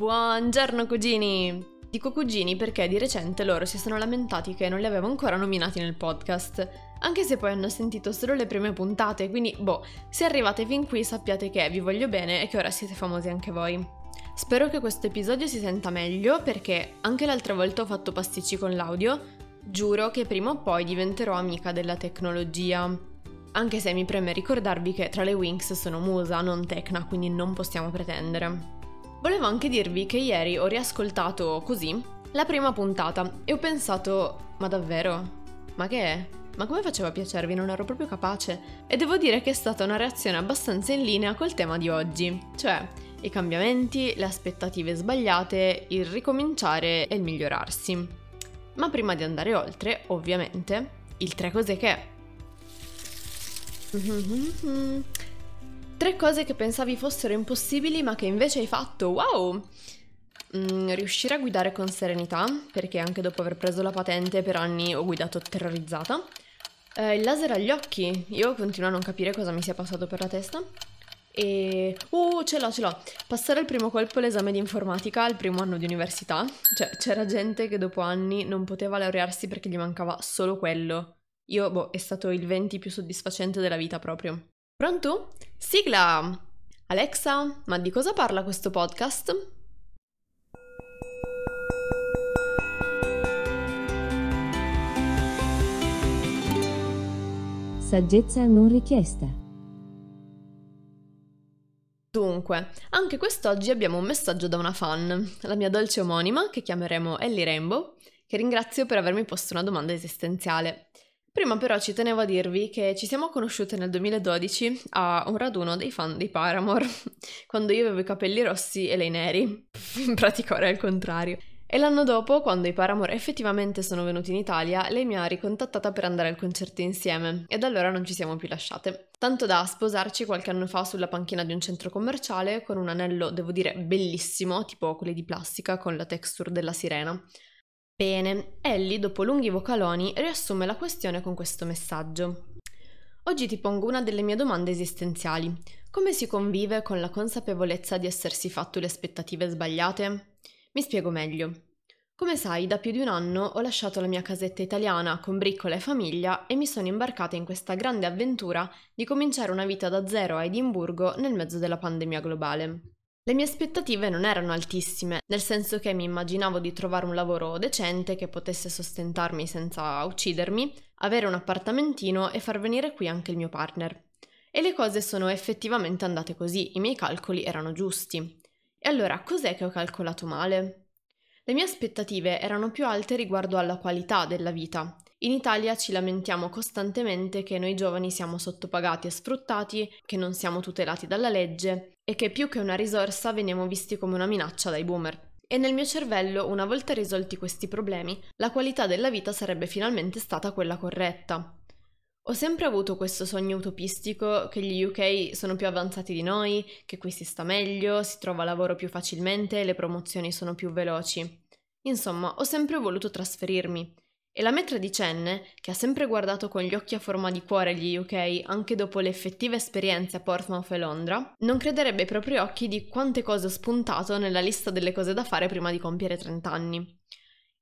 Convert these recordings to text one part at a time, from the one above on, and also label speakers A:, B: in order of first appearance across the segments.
A: Buongiorno cugini! Dico cugini perché di recente loro si sono lamentati che non li avevo ancora nominati nel podcast, anche se poi hanno sentito solo le prime puntate, quindi boh, se arrivate fin qui sappiate che vi voglio bene e che ora siete famosi anche voi. Spero che questo episodio si senta meglio perché anche l'altra volta ho fatto pasticci con l'audio, giuro che prima o poi diventerò amica della tecnologia. Anche se mi preme ricordarvi che tra le Wings sono Musa, non Tecna, quindi non possiamo pretendere. Volevo anche dirvi che ieri ho riascoltato così la prima puntata e ho pensato, ma davvero? Ma che è? Ma come faceva a piacervi? Non ero proprio capace. E devo dire che è stata una reazione abbastanza in linea col tema di oggi, cioè i cambiamenti, le aspettative sbagliate, il ricominciare e il migliorarsi. Ma prima di andare oltre, ovviamente, il tre cose che... Tre cose che pensavi fossero impossibili ma che invece hai fatto. Wow! Mm, riuscire a guidare con serenità, perché anche dopo aver preso la patente per anni ho guidato terrorizzata. Eh, il laser agli occhi, io continuo a non capire cosa mi sia passato per la testa. E... Uh, ce l'ho, ce l'ho. Passare il primo colpo all'esame di informatica al primo anno di università. Cioè, c'era gente che dopo anni non poteva laurearsi perché gli mancava solo quello. Io, boh, è stato il 20 più soddisfacente della vita proprio. Pronto? Sigla! Alexa, ma di cosa parla questo podcast?
B: Saggezza non richiesta.
A: Dunque, anche quest'oggi abbiamo un messaggio da una fan, la mia dolce omonima, che chiameremo Ellie Rainbow, che ringrazio per avermi posto una domanda esistenziale. Prima però ci tenevo a dirvi che ci siamo conosciute nel 2012 a un raduno dei fan di Paramore, quando io avevo i capelli rossi e lei neri. In pratica ora è il contrario. E l'anno dopo, quando i Paramore effettivamente sono venuti in Italia, lei mi ha ricontattata per andare al concerto insieme e da allora non ci siamo più lasciate. Tanto da sposarci qualche anno fa sulla panchina di un centro commerciale con un anello, devo dire, bellissimo, tipo quelli di plastica con la texture della sirena. Bene, Ellie, dopo lunghi vocaloni, riassume la questione con questo messaggio. Oggi ti pongo una delle mie domande esistenziali. Come si convive con la consapevolezza di essersi fatto le aspettative sbagliate? Mi spiego meglio. Come sai, da più di un anno ho lasciato la mia casetta italiana con briccola e famiglia e mi sono imbarcata in questa grande avventura di cominciare una vita da zero a Edimburgo nel mezzo della pandemia globale. Le mie aspettative non erano altissime, nel senso che mi immaginavo di trovare un lavoro decente che potesse sostentarmi senza uccidermi, avere un appartamentino e far venire qui anche il mio partner. E le cose sono effettivamente andate così, i miei calcoli erano giusti. E allora cos'è che ho calcolato male? Le mie aspettative erano più alte riguardo alla qualità della vita, in Italia ci lamentiamo costantemente che noi giovani siamo sottopagati e sfruttati, che non siamo tutelati dalla legge e che più che una risorsa veniamo visti come una minaccia dai boomer. E nel mio cervello, una volta risolti questi problemi, la qualità della vita sarebbe finalmente stata quella corretta. Ho sempre avuto questo sogno utopistico che gli UK sono più avanzati di noi, che qui si sta meglio, si trova lavoro più facilmente le promozioni sono più veloci. Insomma, ho sempre voluto trasferirmi e la mia tredicenne, che ha sempre guardato con gli occhi a forma di cuore gli UK anche dopo le effettive esperienze a Portsmouth e Londra, non crederebbe ai propri occhi di quante cose ho spuntato nella lista delle cose da fare prima di compiere 30 anni.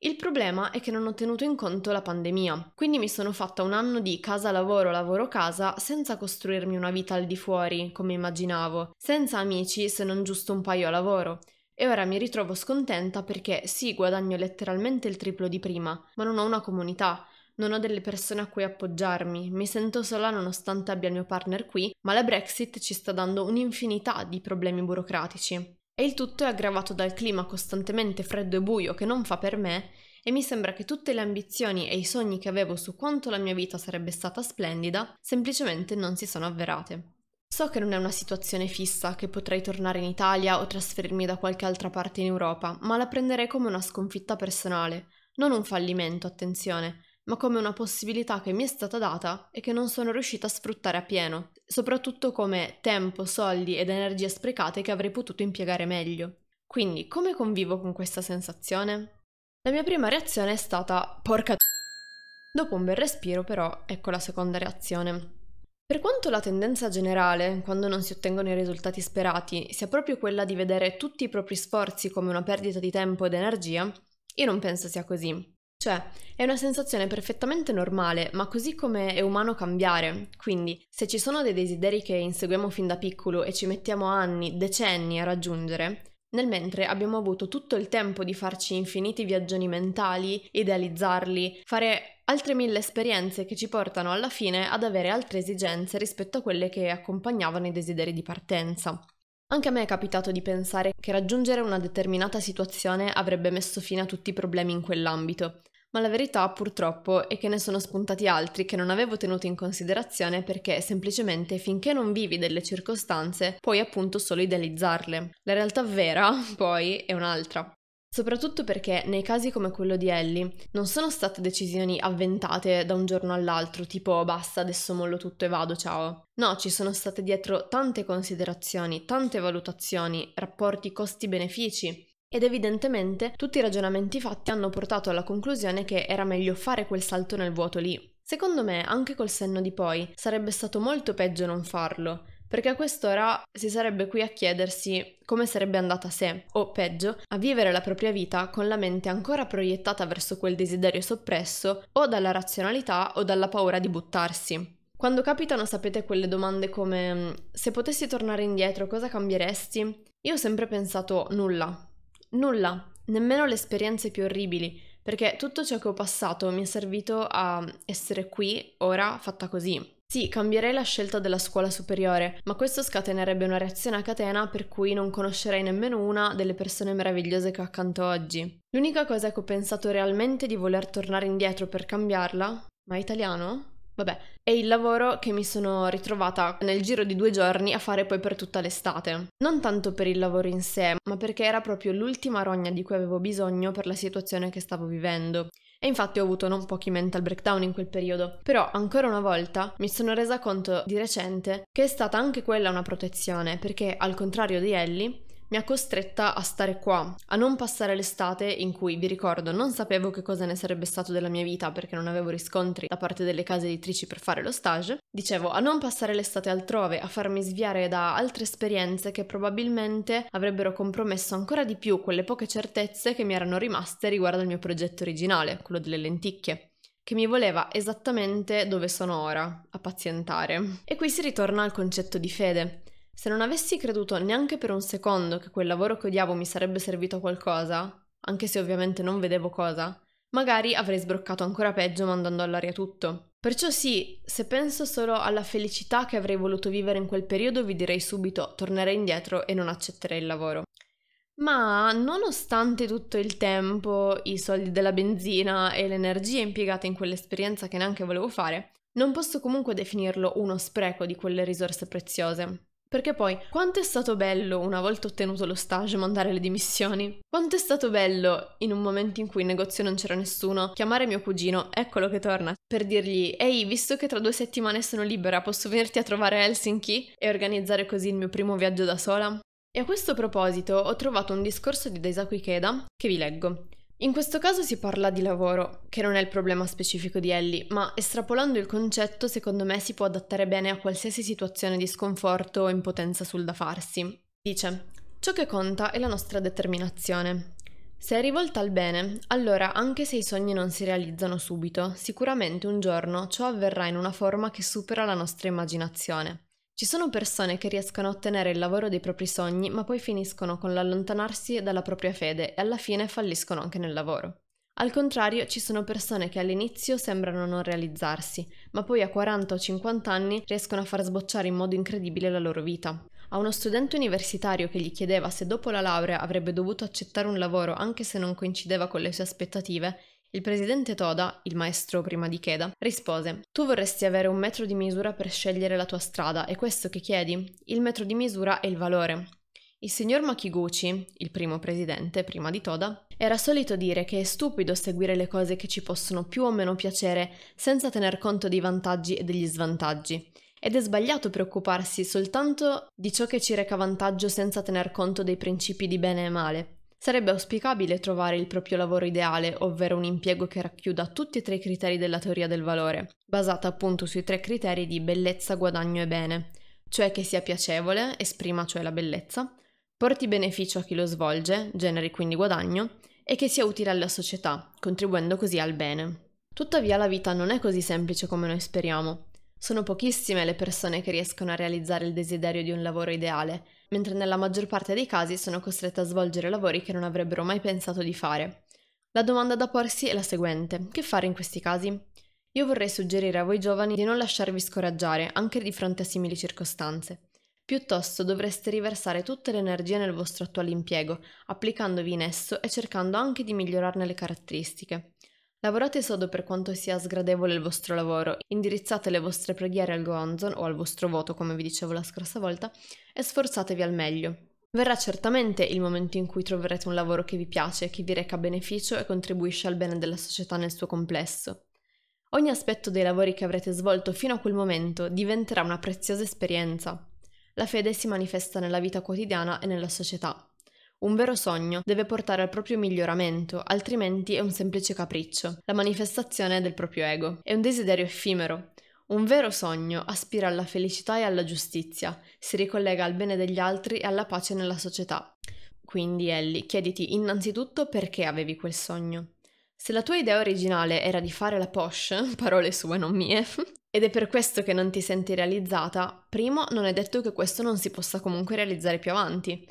A: Il problema è che non ho tenuto in conto la pandemia, quindi mi sono fatta un anno di casa lavoro lavoro casa senza costruirmi una vita al di fuori, come immaginavo, senza amici se non giusto un paio a lavoro, e ora mi ritrovo scontenta perché sì, guadagno letteralmente il triplo di prima, ma non ho una comunità, non ho delle persone a cui appoggiarmi, mi sento sola nonostante abbia il mio partner qui, ma la Brexit ci sta dando un'infinità di problemi burocratici. E il tutto è aggravato dal clima costantemente freddo e buio che non fa per me e mi sembra che tutte le ambizioni e i sogni che avevo su quanto la mia vita sarebbe stata splendida semplicemente non si sono avverate. So che non è una situazione fissa, che potrei tornare in Italia o trasferirmi da qualche altra parte in Europa, ma la prenderei come una sconfitta personale, non un fallimento, attenzione, ma come una possibilità che mi è stata data e che non sono riuscita a sfruttare appieno, soprattutto come tempo, soldi ed energie sprecate che avrei potuto impiegare meglio. Quindi, come convivo con questa sensazione? La mia prima reazione è stata porca Dopo un bel respiro, però, ecco la seconda reazione. Per quanto la tendenza generale, quando non si ottengono i risultati sperati, sia proprio quella di vedere tutti i propri sforzi come una perdita di tempo ed energia, io non penso sia così. Cioè, è una sensazione perfettamente normale, ma così come è umano cambiare. Quindi, se ci sono dei desideri che inseguiamo fin da piccolo e ci mettiamo anni, decenni a raggiungere, nel mentre abbiamo avuto tutto il tempo di farci infiniti viaggioni mentali, idealizzarli, fare altre mille esperienze che ci portano alla fine ad avere altre esigenze rispetto a quelle che accompagnavano i desideri di partenza. Anche a me è capitato di pensare che raggiungere una determinata situazione avrebbe messo fine a tutti i problemi in quell'ambito, ma la verità purtroppo è che ne sono spuntati altri che non avevo tenuto in considerazione perché semplicemente finché non vivi delle circostanze puoi appunto solo idealizzarle. La realtà vera, poi, è un'altra. Soprattutto perché nei casi come quello di Ellie non sono state decisioni avventate da un giorno all'altro, tipo basta, adesso mollo tutto e vado, ciao. No, ci sono state dietro tante considerazioni, tante valutazioni, rapporti costi-benefici, ed evidentemente tutti i ragionamenti fatti hanno portato alla conclusione che era meglio fare quel salto nel vuoto lì. Secondo me, anche col senno di poi, sarebbe stato molto peggio non farlo, perché a quest'ora si sarebbe qui a chiedersi come sarebbe andata se, o peggio, a vivere la propria vita con la mente ancora proiettata verso quel desiderio soppresso o dalla razionalità o dalla paura di buttarsi. Quando capitano, sapete, quelle domande come se potessi tornare indietro cosa cambieresti? Io ho sempre pensato nulla, Nulla, nemmeno le esperienze più orribili, perché tutto ciò che ho passato mi è servito a essere qui, ora, fatta così. Sì, cambierei la scelta della scuola superiore, ma questo scatenerebbe una reazione a catena per cui non conoscerei nemmeno una delle persone meravigliose che ho accanto oggi. L'unica cosa che ho pensato realmente di voler tornare indietro per cambiarla, ma italiano? Vabbè, è il lavoro che mi sono ritrovata nel giro di due giorni a fare poi per tutta l'estate. Non tanto per il lavoro in sé, ma perché era proprio l'ultima rogna di cui avevo bisogno per la situazione che stavo vivendo. E infatti ho avuto non pochi mental breakdown in quel periodo. Però ancora una volta mi sono resa conto di recente che è stata anche quella una protezione, perché al contrario di Ellie, mi ha costretta a stare qua, a non passare l'estate in cui, vi ricordo, non sapevo che cosa ne sarebbe stato della mia vita perché non avevo riscontri da parte delle case editrici per fare lo stage. Dicevo, a non passare l'estate altrove, a farmi sviare da altre esperienze che probabilmente avrebbero compromesso ancora di più quelle poche certezze che mi erano rimaste riguardo al mio progetto originale, quello delle lenticchie che mi voleva esattamente dove sono ora, a pazientare. E qui si ritorna al concetto di fede. Se non avessi creduto neanche per un secondo che quel lavoro che odiavo mi sarebbe servito a qualcosa, anche se ovviamente non vedevo cosa, magari avrei sbroccato ancora peggio mandando all'aria tutto. Perciò sì, se penso solo alla felicità che avrei voluto vivere in quel periodo, vi direi subito tornerei indietro e non accetterei il lavoro. Ma nonostante tutto il tempo, i soldi della benzina e l'energia impiegata in quell'esperienza che neanche volevo fare, non posso comunque definirlo uno spreco di quelle risorse preziose. Perché poi, quanto è stato bello, una volta ottenuto lo stage, mandare le dimissioni? Quanto è stato bello, in un momento in cui in negozio non c'era nessuno, chiamare mio cugino, eccolo che torna, per dirgli Ehi, visto che tra due settimane sono libera, posso venirti a trovare a Helsinki e organizzare così il mio primo viaggio da sola? E a questo proposito ho trovato un discorso di Daisaku Ikeda che vi leggo. In questo caso si parla di lavoro, che non è il problema specifico di Ellie, ma estrapolando il concetto secondo me si può adattare bene a qualsiasi situazione di sconforto o impotenza sul da farsi. Dice, ciò che conta è la nostra determinazione. Se è rivolta al bene, allora anche se i sogni non si realizzano subito, sicuramente un giorno ciò avverrà in una forma che supera la nostra immaginazione. Ci sono persone che riescono a ottenere il lavoro dei propri sogni, ma poi finiscono con l'allontanarsi dalla propria fede e alla fine falliscono anche nel lavoro. Al contrario, ci sono persone che all'inizio sembrano non realizzarsi, ma poi a 40 o 50 anni riescono a far sbocciare in modo incredibile la loro vita. A uno studente universitario che gli chiedeva se dopo la laurea avrebbe dovuto accettare un lavoro anche se non coincideva con le sue aspettative, il presidente Toda, il maestro prima di Keda, rispose: Tu vorresti avere un metro di misura per scegliere la tua strada, è questo che chiedi? Il metro di misura è il valore. Il signor Makiguchi, il primo presidente prima di Toda, era solito dire che è stupido seguire le cose che ci possono più o meno piacere senza tener conto dei vantaggi e degli svantaggi. Ed è sbagliato preoccuparsi soltanto di ciò che ci reca vantaggio senza tener conto dei principi di bene e male. Sarebbe auspicabile trovare il proprio lavoro ideale, ovvero un impiego che racchiuda tutti e tre i criteri della teoria del valore, basata appunto sui tre criteri di bellezza, guadagno e bene, cioè che sia piacevole, esprima cioè la bellezza, porti beneficio a chi lo svolge, generi quindi guadagno, e che sia utile alla società, contribuendo così al bene. Tuttavia la vita non è così semplice come noi speriamo. Sono pochissime le persone che riescono a realizzare il desiderio di un lavoro ideale, mentre nella maggior parte dei casi sono costrette a svolgere lavori che non avrebbero mai pensato di fare. La domanda da porsi è la seguente: che fare in questi casi? Io vorrei suggerire a voi giovani di non lasciarvi scoraggiare anche di fronte a simili circostanze. Piuttosto dovreste riversare tutte le energie nel vostro attuale impiego, applicandovi in esso e cercando anche di migliorarne le caratteristiche. Lavorate sodo per quanto sia sgradevole il vostro lavoro, indirizzate le vostre preghiere al Goanzon o al vostro voto, come vi dicevo la scorsa volta, e sforzatevi al meglio. Verrà certamente il momento in cui troverete un lavoro che vi piace, che vi reca beneficio e contribuisce al bene della società nel suo complesso. Ogni aspetto dei lavori che avrete svolto fino a quel momento diventerà una preziosa esperienza. La fede si manifesta nella vita quotidiana e nella società. Un vero sogno deve portare al proprio miglioramento, altrimenti è un semplice capriccio, la manifestazione del proprio ego. È un desiderio effimero. Un vero sogno aspira alla felicità e alla giustizia, si ricollega al bene degli altri e alla pace nella società. Quindi, Ellie, chiediti innanzitutto perché avevi quel sogno. Se la tua idea originale era di fare la posh, parole sue, non mie, ed è per questo che non ti senti realizzata, primo, non è detto che questo non si possa comunque realizzare più avanti.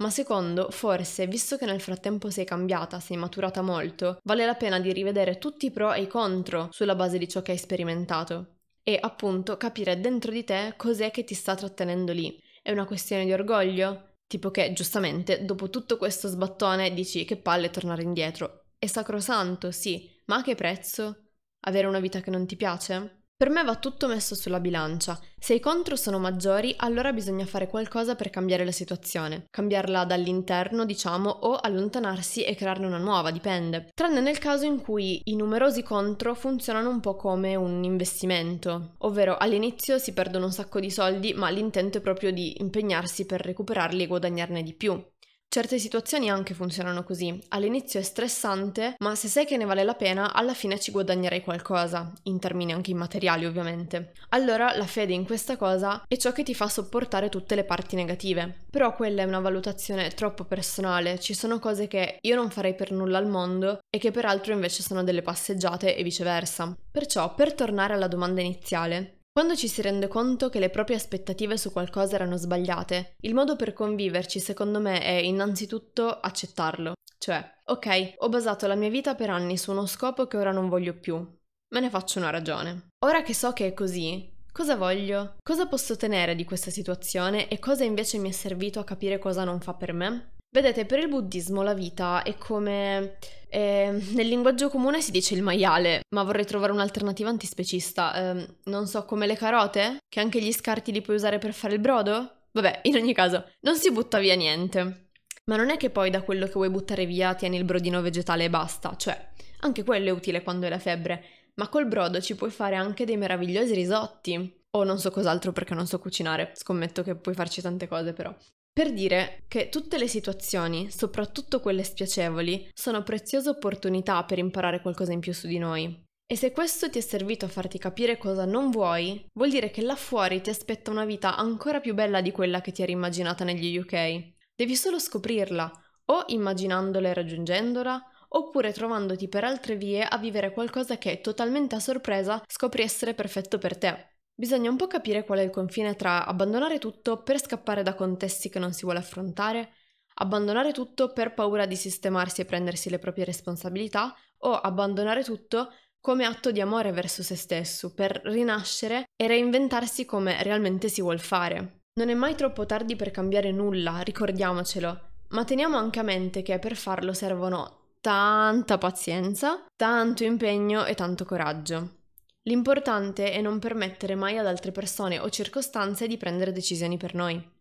A: Ma secondo, forse, visto che nel frattempo sei cambiata, sei maturata molto, vale la pena di rivedere tutti i pro e i contro sulla base di ciò che hai sperimentato. E appunto capire dentro di te cos'è che ti sta trattenendo lì. È una questione di orgoglio? Tipo che, giustamente, dopo tutto questo sbattone dici che palle tornare indietro. È sacrosanto, sì, ma a che prezzo? Avere una vita che non ti piace? Per me va tutto messo sulla bilancia. Se i contro sono maggiori, allora bisogna fare qualcosa per cambiare la situazione. Cambiarla dall'interno, diciamo, o allontanarsi e crearne una nuova, dipende. Tranne nel caso in cui i numerosi contro funzionano un po' come un investimento, ovvero all'inizio si perdono un sacco di soldi, ma l'intento è proprio di impegnarsi per recuperarli e guadagnarne di più. Certe situazioni anche funzionano così. All'inizio è stressante, ma se sai che ne vale la pena, alla fine ci guadagnerai qualcosa, in termini anche immateriali ovviamente. Allora la fede in questa cosa è ciò che ti fa sopportare tutte le parti negative. Però quella è una valutazione troppo personale, ci sono cose che io non farei per nulla al mondo e che peraltro invece sono delle passeggiate e viceversa. Perciò, per tornare alla domanda iniziale, quando ci si rende conto che le proprie aspettative su qualcosa erano sbagliate, il modo per conviverci secondo me è innanzitutto accettarlo. Cioè, ok, ho basato la mia vita per anni su uno scopo che ora non voglio più. Me ne faccio una ragione. Ora che so che è così, cosa voglio? Cosa posso ottenere di questa situazione e cosa invece mi è servito a capire cosa non fa per me? Vedete, per il buddismo la vita è come... Eh, nel linguaggio comune si dice il maiale, ma vorrei trovare un'alternativa antispecista. Eh, non so, come le carote? Che anche gli scarti li puoi usare per fare il brodo? Vabbè, in ogni caso, non si butta via niente. Ma non è che poi da quello che vuoi buttare via tieni il brodino vegetale e basta, cioè, anche quello è utile quando hai la febbre, ma col brodo ci puoi fare anche dei meravigliosi risotti. O non so cos'altro perché non so cucinare, scommetto che puoi farci tante cose però. Per dire che tutte le situazioni, soprattutto quelle spiacevoli, sono preziose opportunità per imparare qualcosa in più su di noi. E se questo ti è servito a farti capire cosa non vuoi, vuol dire che là fuori ti aspetta una vita ancora più bella di quella che ti eri immaginata negli UK. Devi solo scoprirla, o immaginandola e raggiungendola, oppure trovandoti per altre vie a vivere qualcosa che, totalmente a sorpresa, scopri essere perfetto per te. Bisogna un po' capire qual è il confine tra abbandonare tutto per scappare da contesti che non si vuole affrontare, abbandonare tutto per paura di sistemarsi e prendersi le proprie responsabilità, o abbandonare tutto come atto di amore verso se stesso, per rinascere e reinventarsi come realmente si vuol fare. Non è mai troppo tardi per cambiare nulla, ricordiamocelo, ma teniamo anche a mente che per farlo servono tanta pazienza, tanto impegno e tanto coraggio. L'importante è non permettere mai ad altre persone o circostanze di prendere decisioni per noi.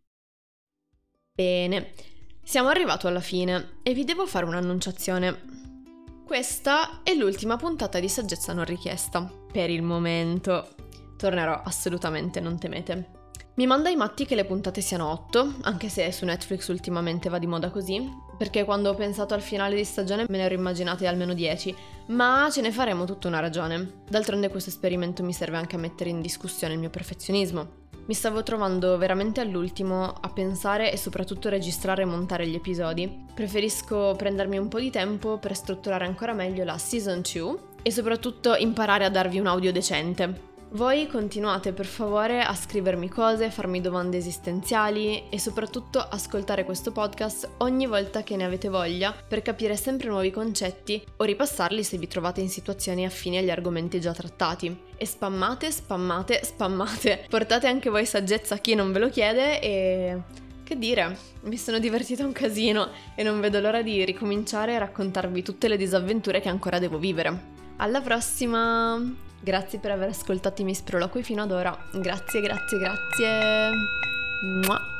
A: Bene, siamo arrivati alla fine e vi devo fare un'annunciazione. Questa è l'ultima puntata di saggezza non richiesta, per il momento. Tornerò assolutamente, non temete. Mi manda i matti che le puntate siano 8, anche se su Netflix ultimamente va di moda così, perché quando ho pensato al finale di stagione me ne ero immaginate almeno 10, ma ce ne faremo tutta una ragione. D'altronde questo esperimento mi serve anche a mettere in discussione il mio perfezionismo. Mi stavo trovando veramente all'ultimo a pensare e soprattutto registrare e montare gli episodi. Preferisco prendermi un po' di tempo per strutturare ancora meglio la season 2 e soprattutto imparare a darvi un audio decente. Voi continuate per favore a scrivermi cose, farmi domande esistenziali e soprattutto ascoltare questo podcast ogni volta che ne avete voglia per capire sempre nuovi concetti o ripassarli se vi trovate in situazioni affini agli argomenti già trattati. E spammate, spammate, spammate. Portate anche voi saggezza a chi non ve lo chiede e... Che dire, mi sono divertita un casino e non vedo l'ora di ricominciare a raccontarvi tutte le disavventure che ancora devo vivere. Alla prossima! Grazie per aver ascoltato i miei sproloqui fino ad ora. Grazie, grazie, grazie. Mua.